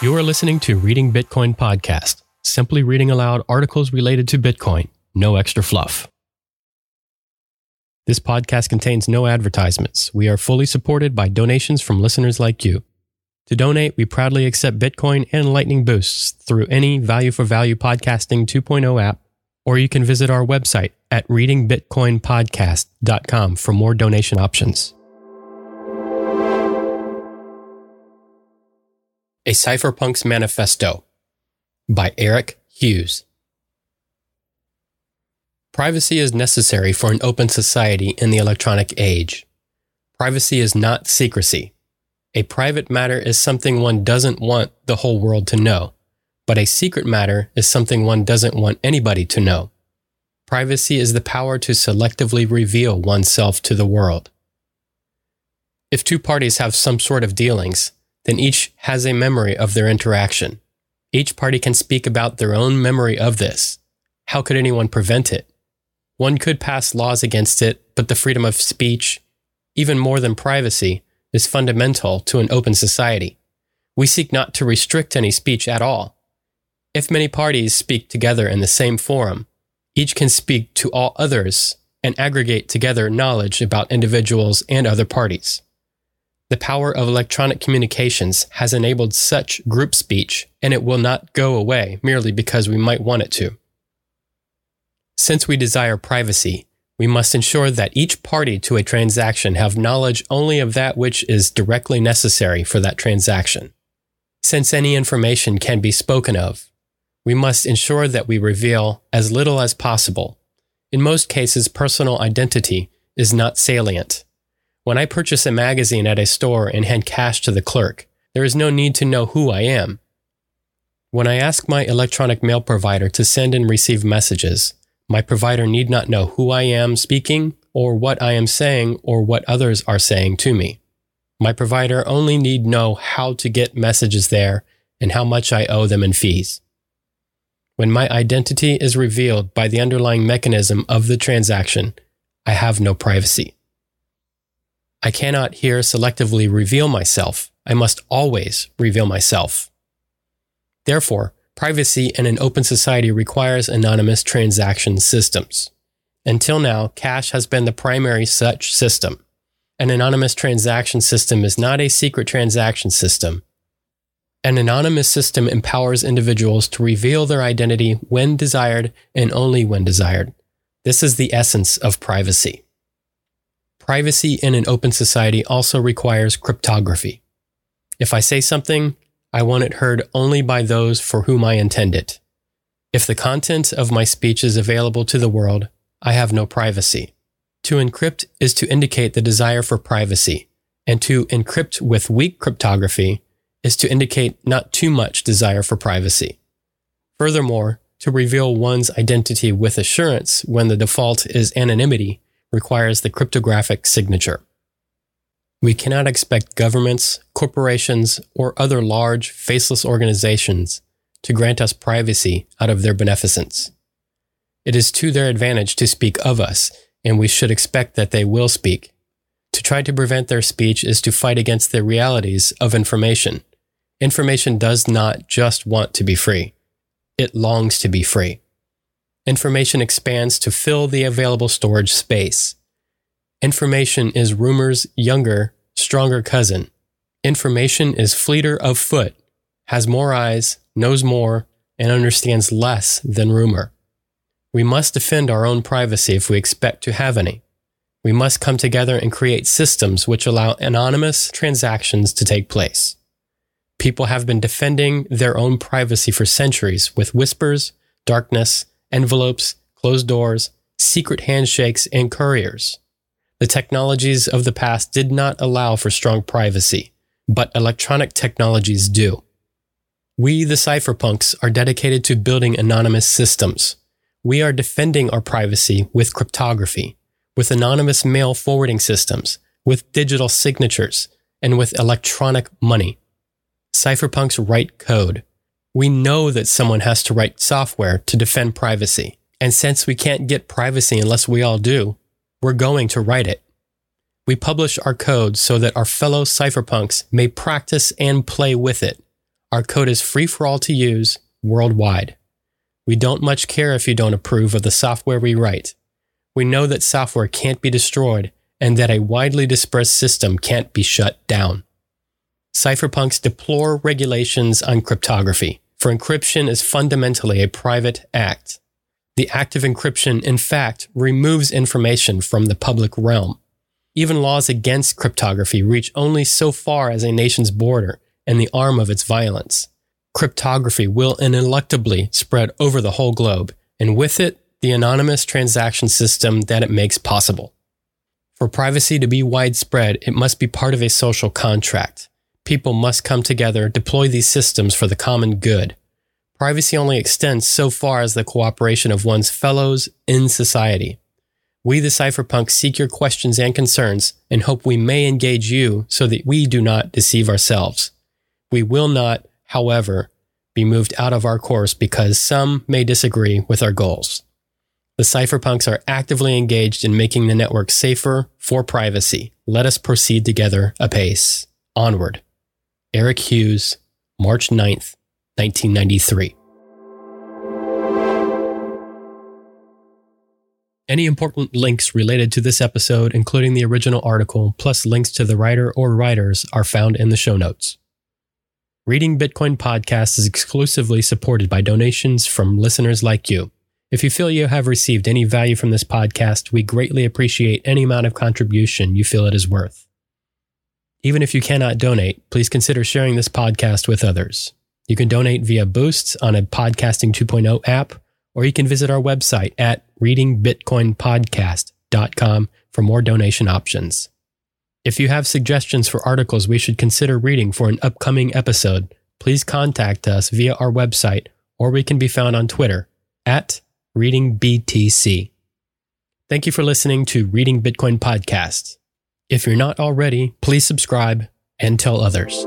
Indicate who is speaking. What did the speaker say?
Speaker 1: You are listening to Reading Bitcoin Podcast, simply reading aloud articles related to Bitcoin, no extra fluff. This podcast contains no advertisements. We are fully supported by donations from listeners like you. To donate, we proudly accept Bitcoin and Lightning Boosts through any Value for Value Podcasting 2.0 app, or you can visit our website at readingbitcoinpodcast.com for more donation options. A Cypherpunk's Manifesto by Eric Hughes. Privacy is necessary for an open society in the electronic age. Privacy is not secrecy. A private matter is something one doesn't want the whole world to know, but a secret matter is something one doesn't want anybody to know. Privacy is the power to selectively reveal oneself to the world. If two parties have some sort of dealings, then each has a memory of their interaction. Each party can speak about their own memory of this. How could anyone prevent it? One could pass laws against it, but the freedom of speech, even more than privacy, is fundamental to an open society. We seek not to restrict any speech at all. If many parties speak together in the same forum, each can speak to all others and aggregate together knowledge about individuals and other parties. The power of electronic communications has enabled such group speech, and it will not go away merely because we might want it to. Since we desire privacy, we must ensure that each party to a transaction have knowledge only of that which is directly necessary for that transaction. Since any information can be spoken of, we must ensure that we reveal as little as possible. In most cases, personal identity is not salient when I purchase a magazine at a store and hand cash to the clerk, there is no need to know who I am. When I ask my electronic mail provider to send and receive messages, my provider need not know who I am speaking or what I am saying or what others are saying to me. My provider only need know how to get messages there and how much I owe them in fees. When my identity is revealed by the underlying mechanism of the transaction, I have no privacy. I cannot here selectively reveal myself. I must always reveal myself. Therefore, privacy in an open society requires anonymous transaction systems. Until now, cash has been the primary such system. An anonymous transaction system is not a secret transaction system. An anonymous system empowers individuals to reveal their identity when desired and only when desired. This is the essence of privacy. Privacy in an open society also requires cryptography. If I say something, I want it heard only by those for whom I intend it. If the content of my speech is available to the world, I have no privacy. To encrypt is to indicate the desire for privacy, and to encrypt with weak cryptography is to indicate not too much desire for privacy. Furthermore, to reveal one's identity with assurance when the default is anonymity requires the cryptographic signature. We cannot expect governments, corporations, or other large, faceless organizations to grant us privacy out of their beneficence. It is to their advantage to speak of us, and we should expect that they will speak. To try to prevent their speech is to fight against the realities of information. Information does not just want to be free. It longs to be free information expands to fill the available storage space. Information is rumor's younger, stronger cousin. Information is fleeter of foot, has more eyes, knows more, and understands less than rumor. We must defend our own privacy if we expect to have any. We must come together and create systems which allow anonymous transactions to take place. People have been defending their own privacy for centuries with whispers, darkness, envelopes, closed doors, secret handshakes, and couriers. The technologies of the past did not allow for strong privacy, but electronic technologies do. We, the cypherpunks, are dedicated to building anonymous systems. We are defending our privacy with cryptography, with anonymous mail forwarding systems, with digital signatures, and with electronic money. Cypherpunks write code. We know that someone has to write software to defend privacy. And since we can't get privacy unless we all do, we're going to write it. We publish our code so that our fellow cypherpunks may practice and play with it. Our code is free for all to use worldwide. We don't much care if you don't approve of the software we write. We know that software can't be destroyed and that a widely dispersed system can't be shut down. Cypherpunks deplore regulations on cryptography, for encryption is fundamentally a private act. The act of encryption, in fact, removes information from the public realm. Even laws against cryptography reach only so far as a nation's border and the arm of its violence. Cryptography will ineluctably spread over the whole globe, and with it, the anonymous transaction system that it makes possible. For privacy to be widespread, it must be part of a social contract. People must come together, deploy these systems for the common good. Privacy only extends so far as the cooperation of one's fellows in society. We, the cypherpunks, seek your questions and concerns and hope we may engage you so that we do not deceive ourselves. We will not, however, be moved out of our course because some may disagree with our goals. The cypherpunks are actively engaged in making the network safer for privacy. Let us proceed together apace. Onward. Eric Hughes, March 9th, 1993. Any important links related to this episode, including the original article, plus links to the writer or writers, are found in the show notes. Reading Bitcoin Podcast is exclusively supported by donations from listeners like you. If you feel you have received any value from this podcast, we greatly appreciate any amount of contribution you feel it is worth. Even if you cannot donate, please consider sharing this podcast with others. You can donate via Boosts on a Podcasting 2.0 app, or you can visit our website at readingbitcoinpodcast.com for more donation options. If you have suggestions for articles we should consider reading for an upcoming episode, please contact us via our website or we can be found on Twitter at ReadingBTC. Thank you for listening to Reading Bitcoin Podcast. If you're not already, please subscribe and tell others.